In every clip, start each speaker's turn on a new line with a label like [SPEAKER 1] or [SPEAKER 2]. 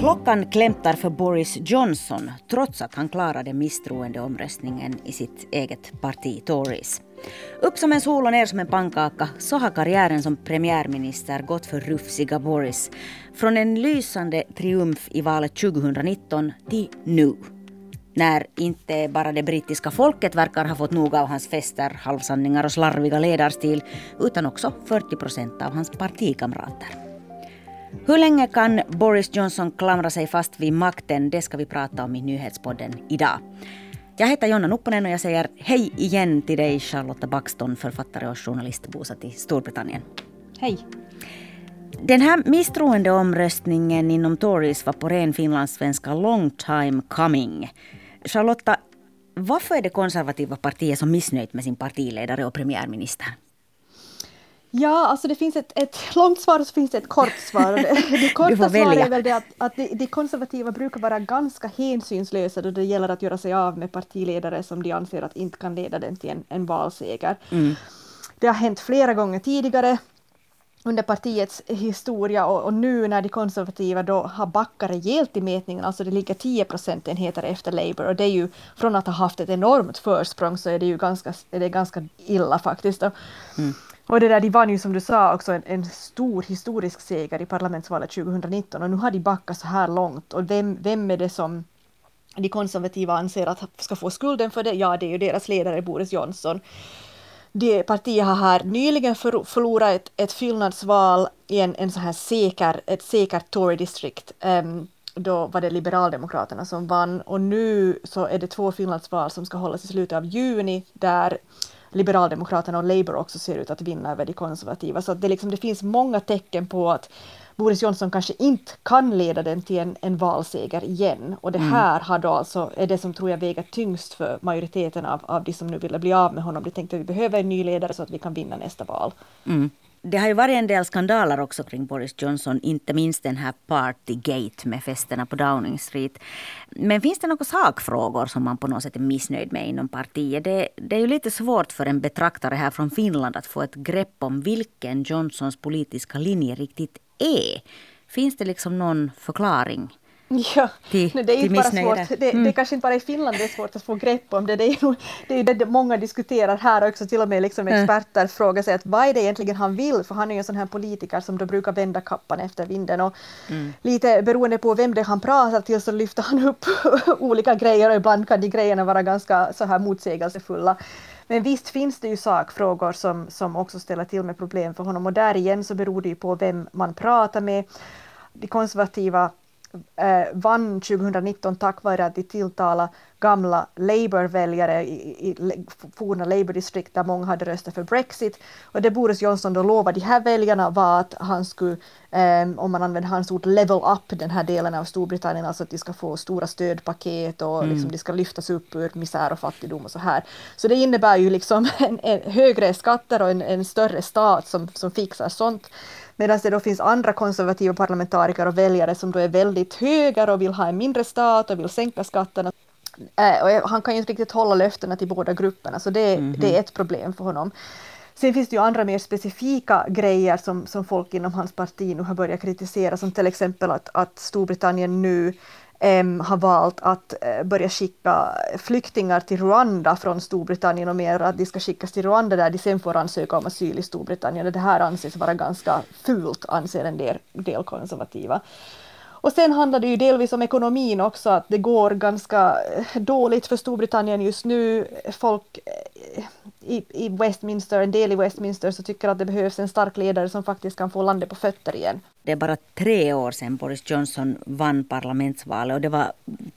[SPEAKER 1] Klockan klämtar för Boris Johnson trots att han klarade misstroendeomröstningen i sitt eget parti Tories. Upp som en sol och ner som en pannkaka, så har karriären som premiärminister gått för rufsiga Boris. Från en lysande triumf i valet 2019 till nu. När inte bara det brittiska folket verkar ha fått nog av hans fester, halvsanningar och slarviga ledarstil, utan också 40 procent av hans partikamrater. Hur länge kan Boris Johnson klamra sig fast vid makten? Det ska vi prata om i nyhetspodden idag. Jag heter Jonna Nupponen och jag säger hej igen till dig Charlotta Baxton, författare och journalist bosatt i Storbritannien.
[SPEAKER 2] Hej.
[SPEAKER 1] Den här misstroendeomröstningen inom Tories var på ren finlandssvenska long time coming. Charlotta, varför är det konservativa partiet så missnöjt med sin partiledare och premiärminister?
[SPEAKER 2] Ja, alltså det finns ett, ett långt svar och så finns det ett kort svar. Det, det korta svaret är väl det att, att de, de, konservativa brukar vara ganska hänsynslösa då det gäller att göra sig av med partiledare som de anser att inte kan leda den till en, en valseger. Mm. Det har hänt flera gånger tidigare under partiets historia och, och, nu när de konservativa då har backat rejält i mätningen, alltså det ligger 10 procentenheter efter Labour och det är ju från att ha haft ett enormt försprång så är det ju ganska, är det ganska illa faktiskt. Mm. Och det där, de vann ju som du sa också en, en, stor historisk seger i parlamentsvalet 2019 och nu har de backat så här långt och vem, vem är det som de konservativa anser att ska få skulden för det? Ja, det är ju deras ledare Boris Johnson. Det partiet har här nyligen för, förlorat ett, ett fyllnadsval i en, en så här säker, ett säkert Tory district. Um, ehm, då var det Liberaldemokraterna som vann och nu så är det två fyllnadsval som ska hållas i slutet av juni där Liberaldemokraterna och Labour också ser ut att vinna över de konservativa. Så det, liksom, det finns många tecken på att Boris Johnson kanske inte kan leda den till en, en valseger igen. Och det mm. här har då alltså, är det som tror jag väger tyngst för majoriteten av, av de som nu ville bli av med honom. De tänkte att vi behöver en ny ledare så att vi kan vinna nästa val.
[SPEAKER 1] Mm. Det har ju varit en del skandaler också kring Boris Johnson, inte minst den här Partygate med festerna på Downing Street. Men finns det några sakfrågor som man på något sätt är missnöjd med inom partiet? Det, det är ju lite svårt för en betraktare här från Finland att få ett grepp om vilken Johnsons politiska linje riktigt är. Finns det liksom någon förklaring?
[SPEAKER 2] Ja, till, det är inte bara svårt. Det, mm. det är kanske inte bara i Finland det är svårt att få grepp om det. Det är ju det, är det många diskuterar här också, till och med liksom experter mm. frågar sig att vad är det egentligen han vill? För han är ju en sån här politiker som då brukar vända kappan efter vinden och mm. lite beroende på vem det är han pratar till så lyfter han upp olika grejer och ibland kan de grejerna vara ganska så här motsägelsefulla. Men visst finns det ju sakfrågor som, som också ställer till med problem för honom och där igen så beror det ju på vem man pratar med. De konservativa vann 2019 tack vare att de tilltalade gamla Labour-väljare i, i forna Labour-distrikt där många hade röstat för Brexit. Och det Boris Johnson då lovade de här väljarna var att han skulle, eh, om man använder hans ord, level up den här delen av Storbritannien, alltså att de ska få stora stödpaket och mm. liksom, de ska lyftas upp ur misär och fattigdom och så här. Så det innebär ju liksom en, en högre skatter och en, en större stat som, som fixar sånt. Medan det då finns andra konservativa parlamentariker och väljare som då är väldigt höger och vill ha en mindre stat och vill sänka skatterna. Äh, och han kan ju inte riktigt hålla löftena till båda grupperna, så det, mm -hmm. det är ett problem för honom. Sen finns det ju andra mer specifika grejer som, som folk inom hans parti nu har börjat kritisera, som till exempel att, att Storbritannien nu har valt att eh, börja skicka flyktingar till Rwanda från Storbritannien och mer att de ska skickas till Rwanda där de sen får ansöka om asyl i Storbritannien. Det här anses vara ganska fult, anser en del, del konservativa. Och sen handlar det ju delvis om ekonomin också, att det går ganska eh, dåligt för Storbritannien just nu. Folk eh, i, i Westminster, en del i Westminster, så tycker att det behövs en stark ledare som faktiskt kan få landet på fötter igen.
[SPEAKER 1] Det är bara tre år sedan Boris Johnson vann parlamentsvalet och det var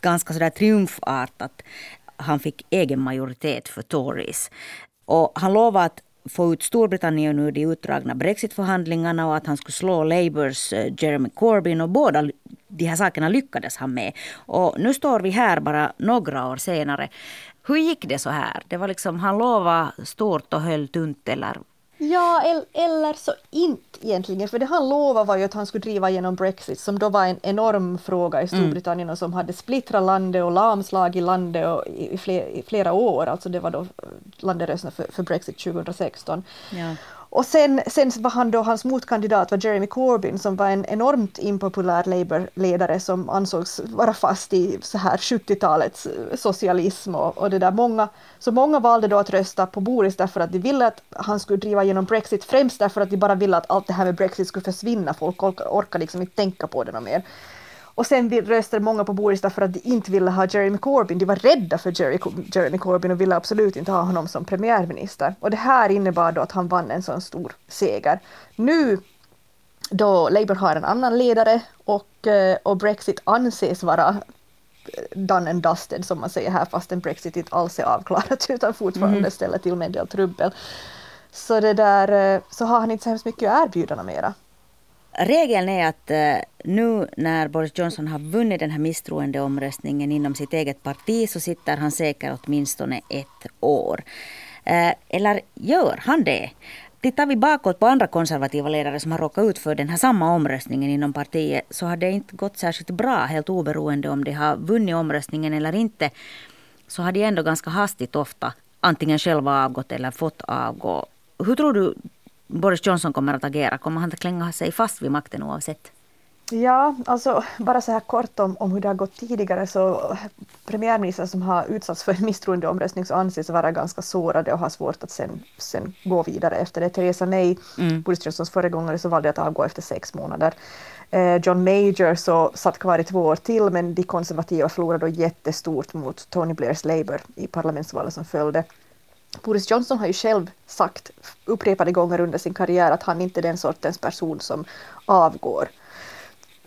[SPEAKER 1] ganska sådär triumfartat. Han fick egen majoritet för Tories. Och han lovade att få ut Storbritannien ur de utdragna brexitförhandlingarna och att han skulle slå Labours eh, Jeremy Corbyn och båda de här sakerna lyckades han med. Och nu står vi här bara några år senare. Hur gick det så här? Det var liksom, han lovade stort och höll tunt eller
[SPEAKER 2] Ja, eller så inte egentligen, för det han lovade var ju att han skulle driva igenom Brexit, som då var en enorm fråga i mm. Storbritannien och som hade splittrat landet och lamslag i landet och i, fler, i flera år, alltså det var då landet röstade för, för Brexit 2016. Ja. Och sen, sen var han då, hans motkandidat var Jeremy Corbyn som var en enormt impopulär Labour-ledare som ansågs vara fast i så här 70-talets eh, socialism och, och det där. Många, så många valde då att rösta på Boris därför att de ville att han skulle driva igenom Brexit, främst därför att de bara ville att allt det här med Brexit skulle försvinna. Folk orkar, liksom inte tänka på det något mer. Och sen röstade många på Boris därför att de inte ville ha Jeremy Corbyn. De var rädda för Jeremy Corbyn och ville absolut inte ha honom som premiärminister. Och det här innebar då att han vann en sån stor seger. Nu då Labour har en annan ledare och, eh, och Brexit anses vara eh, done and dusted som man säger här fastän Brexit inte alls är avklarat utan fortfarande mm. ställer till med en del trubbel. Så det där, eh, så har han inte så hemskt mycket att erbjuda mera.
[SPEAKER 1] Regeln är att eh, nu när Boris Johnson har vunnit den här misstroendeomröstningen inom sitt eget parti så sitter han säkert åtminstone ett år. Eh, eller gör han det? Tittar vi bakåt på andra konservativa ledare som har råkat ut för den här samma omröstningen inom partiet så har det inte gått särskilt bra, helt oberoende om de har vunnit omröstningen eller inte. Så har de ändå ganska hastigt ofta antingen själva avgått eller fått avgå. Hur tror du Boris Johnson kommer att agera? Kommer han att klänga sig fast vid makten oavsett?
[SPEAKER 2] Ja, alltså bara så här kort om, om hur det har gått tidigare så premiärministrar som har utsatts för en misstroendeomröstning så anses vara ganska sårade och har svårt att sen, sen gå vidare efter det. Theresa May, mm. Boris Johnsons föregångare, så valde att avgå efter sex månader. Eh, John Major så satt kvar i två år till men de konservativa förlorade då jättestort mot Tony Blairs Labour i parlamentsvalet som följde. Boris Johnson har ju själv sagt upprepade gånger under sin karriär att han inte är den sortens person som avgår.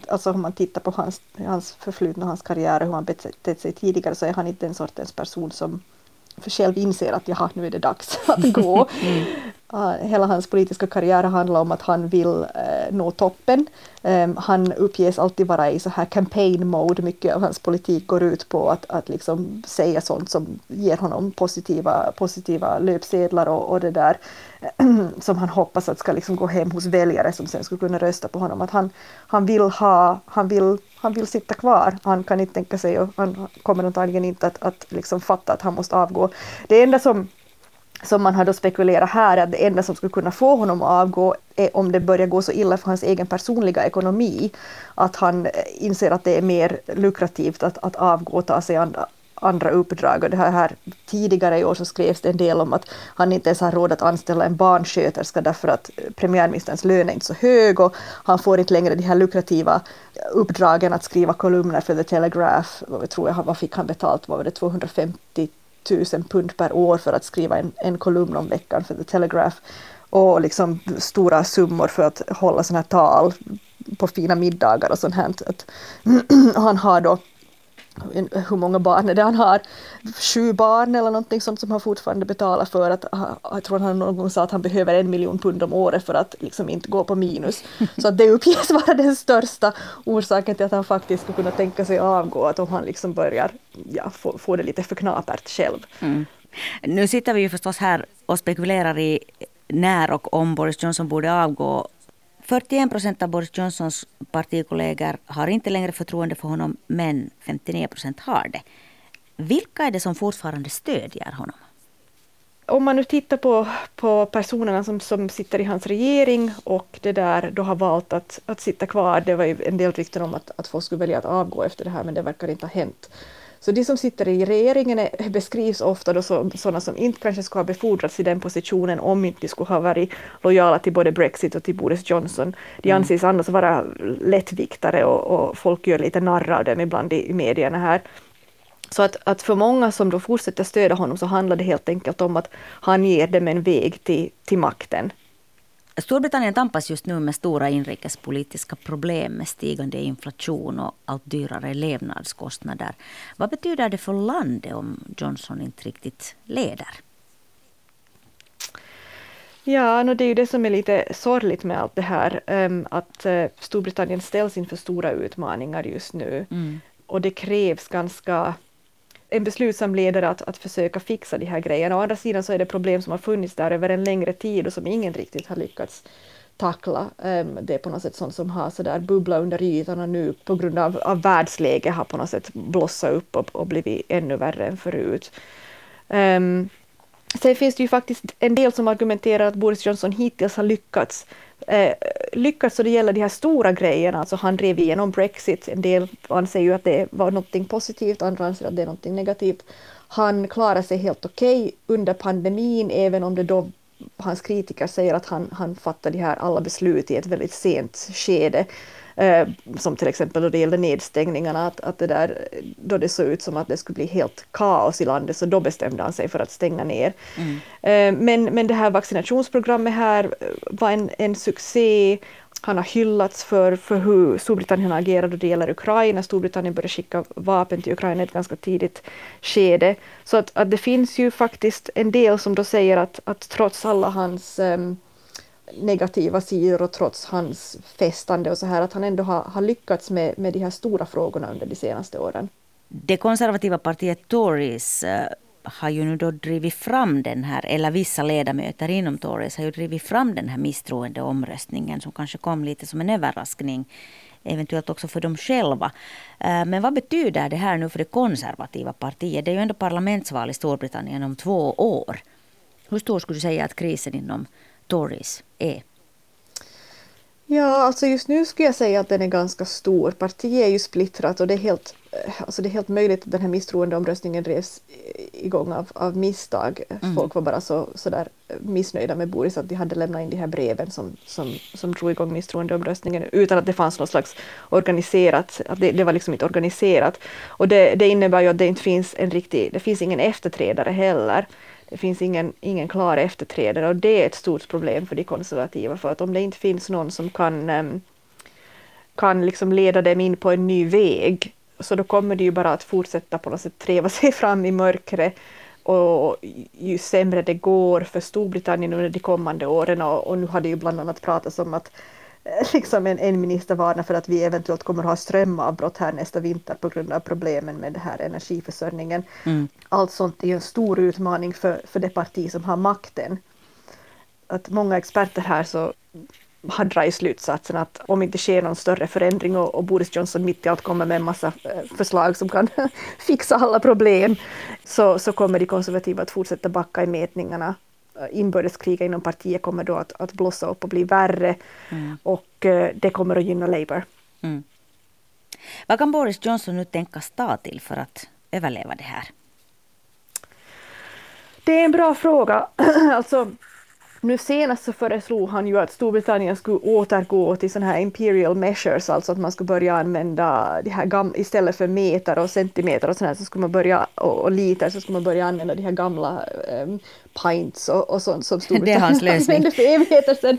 [SPEAKER 2] Alltså om man tittar på hans, hans förflutna, hans karriär och hur han betett sig tidigare så är han inte den sortens person som själv inser att jaha, nu är det dags att gå. Mm. Hela hans politiska karriär handlar om att han vill eh, nå toppen. Um, han uppges alltid vara i så här campaign mode. Mycket av hans politik går ut på att, att liksom säga sånt som ger honom positiva, positiva löpsedlar och, och det där som han hoppas att ska liksom gå hem hos väljare som sen skulle kunna rösta på honom. Att han, han, vill ha, han, vill, han vill sitta kvar. Han kan inte tänka sig och han kommer antagligen inte att, att liksom fatta att han måste avgå. Det enda som som man har då spekulerat här, att det enda som skulle kunna få honom att avgå är om det börjar gå så illa för hans egen personliga ekonomi, att han eh, inser att det är mer lukrativt att, att avgå och ta sig an andra uppdrag. Och det här, här, tidigare i år så skrevs det en del om att han inte ens har råd att anställa en barnsköterska därför att eh, premiärministerns lön är inte så hög och han får inte längre de här lukrativa uppdragen att skriva kolumner för The Telegraph. Vad, tror jag, vad fick han betalt? Vad var det 250 tusen pund per år för att skriva en, en kolumn om veckan för The Telegraph och liksom stora summor för att hålla sådana här tal på fina middagar och sånt här. Att han har då hur många barn det han har? Sju barn eller någonting sånt som han fortfarande betalar för. Att, jag tror han någon gång sa att han behöver en miljon pund om året för att liksom inte gå på minus. Så att det uppges vara den största orsaken till att han faktiskt skulle kunna tänka sig avgå, att om han liksom börjar ja, få, få det lite för knapert själv. Mm.
[SPEAKER 1] Nu sitter vi ju förstås här och spekulerar i när och om Boris Johnson borde avgå 41 procent av Boris Johnsons partikollegor har inte längre förtroende för honom, men 59 procent har det. Vilka är det som fortfarande stödjer honom?
[SPEAKER 2] Om man nu tittar på, på personerna som, som sitter i hans regering och det där då har valt att, att sitta kvar, det var ju en del rykten om att, att folk skulle välja att avgå efter det här, men det verkar inte ha hänt. Så de som sitter i regeringen är, beskrivs ofta då som sådana som inte kanske skulle ha befordrats i den positionen om inte de skulle ha varit lojala till både Brexit och till Boris Johnson. De mm. anses annars vara lättviktare och, och folk gör lite narr av dem ibland i, i medierna här. Så att, att för många som då fortsätter stödja honom så handlar det helt enkelt om att han ger dem en väg till, till makten.
[SPEAKER 1] Storbritannien tampas just nu med stora inrikespolitiska problem med stigande inflation och allt dyrare levnadskostnader. Vad betyder det för landet om Johnson inte riktigt leder?
[SPEAKER 2] Ja, no, det är ju det som är lite sorgligt med allt det här, um, att uh, Storbritannien ställs inför stora utmaningar just nu. Mm. Och det krävs ganska en beslutsam ledare att, att försöka fixa de här grejerna. Å andra sidan så är det problem som har funnits där över en längre tid och som ingen riktigt har lyckats tackla. Um, det är på något sätt sånt som har sådär bubblat under ytan och nu på grund av, av världsläget har på något sätt blossat upp och, och blivit ännu värre än förut. Um, Sen finns det ju faktiskt en del som argumenterar att Boris Johnson hittills har lyckats eh, lyckats så det gäller de här stora grejerna, alltså han drev igenom Brexit, en del anser ju att det var något positivt, andra anser att det är något negativt. Han klarade sig helt okej okay under pandemin, även om det då hans kritiker säger att han, han fattade de här alla beslut i ett väldigt sent skede. Eh, som till exempel då det gällde nedstängningarna, att, att det där, då det såg ut som att det skulle bli helt kaos i landet, så då bestämde han sig för att stänga ner. Mm. Eh, men, men det här vaccinationsprogrammet här var en, en succé. Han har hyllats för, för hur Storbritannien agerade då det gäller Ukraina. Storbritannien började skicka vapen till Ukraina i ett ganska tidigt skede. Så att, att det finns ju faktiskt en del som då säger att, att trots alla hans um, negativa sidor och trots hans festande och så här, att han ändå har, har lyckats med, med de här stora frågorna under de senaste åren.
[SPEAKER 1] Det konservativa partiet Tories eh, har ju nu då drivit fram den här, eller vissa ledamöter inom Tories har ju drivit fram den här misstroendeomröstningen som kanske kom lite som en överraskning eventuellt också för dem själva. Eh, men vad betyder det här nu för det konservativa partiet? Det är ju ändå parlamentsval i Storbritannien om två år. Hur stor skulle du säga att krisen inom Tories är? E.
[SPEAKER 2] Ja, alltså just nu skulle jag säga att den är ganska stor. Partiet är ju splittrat och det är helt, alltså det är helt möjligt att den här misstroendeomröstningen drevs igång av, av misstag. Mm. Folk var bara så, så där missnöjda med Boris att de hade lämnat in de här breven som, som, som drog igång misstroendeomröstningen utan att det fanns något slags organiserat, att det, det var liksom inte organiserat. Och det, det innebär ju att det inte finns en riktig, det finns ingen efterträdare heller. Det finns ingen, ingen klar efterträdare och det är ett stort problem för de konservativa för att om det inte finns någon som kan, ehm, kan liksom leda dem in på en ny väg så då kommer de ju bara att fortsätta på något sätt treva sig fram i mörkret och ju sämre det går för Storbritannien under de kommande åren och, och nu har det ju bland annat pratats om att liksom en, en minister varnar för att vi eventuellt kommer att ha strömavbrott här nästa vinter på grund av problemen med det här energiförsörjningen. Mm. Allt sånt är ju en stor utmaning för, för det parti som har makten. Att många experter här så har dragit slutsatsen att om inte sker någon större förändring och, och Boris Johnson mitt i allt kommer med en massa eh, förslag som kan fixa alla problem så, så kommer de konservativa att fortsätta backa i mätningarna inbördeskriget inom partiet kommer då att, att blossa upp och bli värre mm. och eh, det kommer att gynna Labour. Mm.
[SPEAKER 1] Vad kan Boris Johnson nu tänkas ta till för att överleva det här?
[SPEAKER 2] Det är en bra fråga. alltså, nu senast så föreslog han ju att Storbritannien skulle återgå till sådana här imperial measures, alltså att man skulle börja använda de här gamla, istället för meter och centimeter och sådär så skulle man börja, och, och liter så skulle man börja använda de här gamla um, pints och, och sånt som Storbritannien använde för evigheter sedan.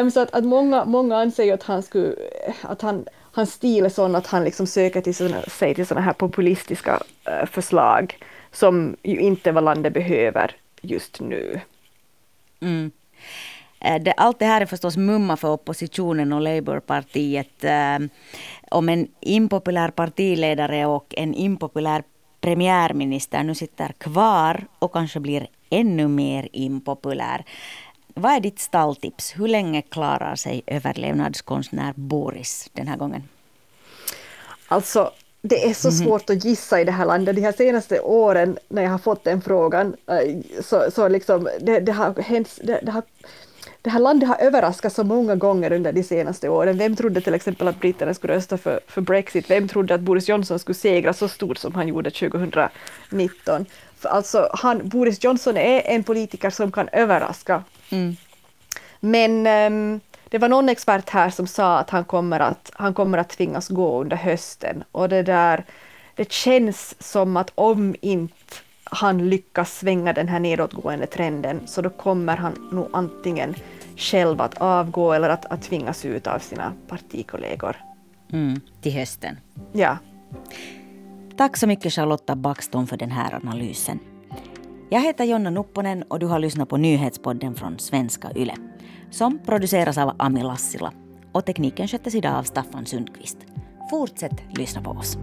[SPEAKER 2] Um, så att, att många, många anser ju att han skulle, att han hans stil är sån att han liksom söker till såna, sig till sådana här populistiska uh, förslag som ju inte vad landet behöver just nu.
[SPEAKER 1] Mm. Eh, det, allt det här är förstås mumma för oppositionen och Labourpartiet. Eh, om en impopulär partiledare och en impopulär premiärminister nu sitter kvar och kanske blir ännu mer impopulär. Vad är ditt stalltips? Hur länge klarar sig överlevnadskonstnär Boris den här gången?
[SPEAKER 2] Alltså, det är så mhm. svårt att gissa i det här landet. De här senaste åren när jag har fått den frågan eh, så, så liksom, det, det har hänt, det, det, har, det här landet har överraskat så många gånger under de senaste åren. Vem trodde till exempel att britterna skulle rösta för, för Brexit? Vem trodde att Boris Johnson skulle segra så stort som han gjorde 2019? För alltså, han, Boris Johnson är en politiker som kan överraska. Mm. Men um, det var någon expert här som sa att han kommer att, han kommer att tvingas gå under hösten och det där, det känns som att om inte han lyckas svänga den här nedåtgående trenden så då kommer han nog antingen själv att avgå eller att, att tvingas ut av sina partikollegor.
[SPEAKER 1] Mm, till hösten.
[SPEAKER 2] Ja.
[SPEAKER 1] Tack så mycket Charlotta Backstone för den här analysen. Jag heter Jonna Nupponen och du har lyssnat på nyhetspodden från Svenska Yle som produceras av Ami Lassila och tekniken sköttes idag av Staffan Sundqvist. Fortsätt lyssna på oss.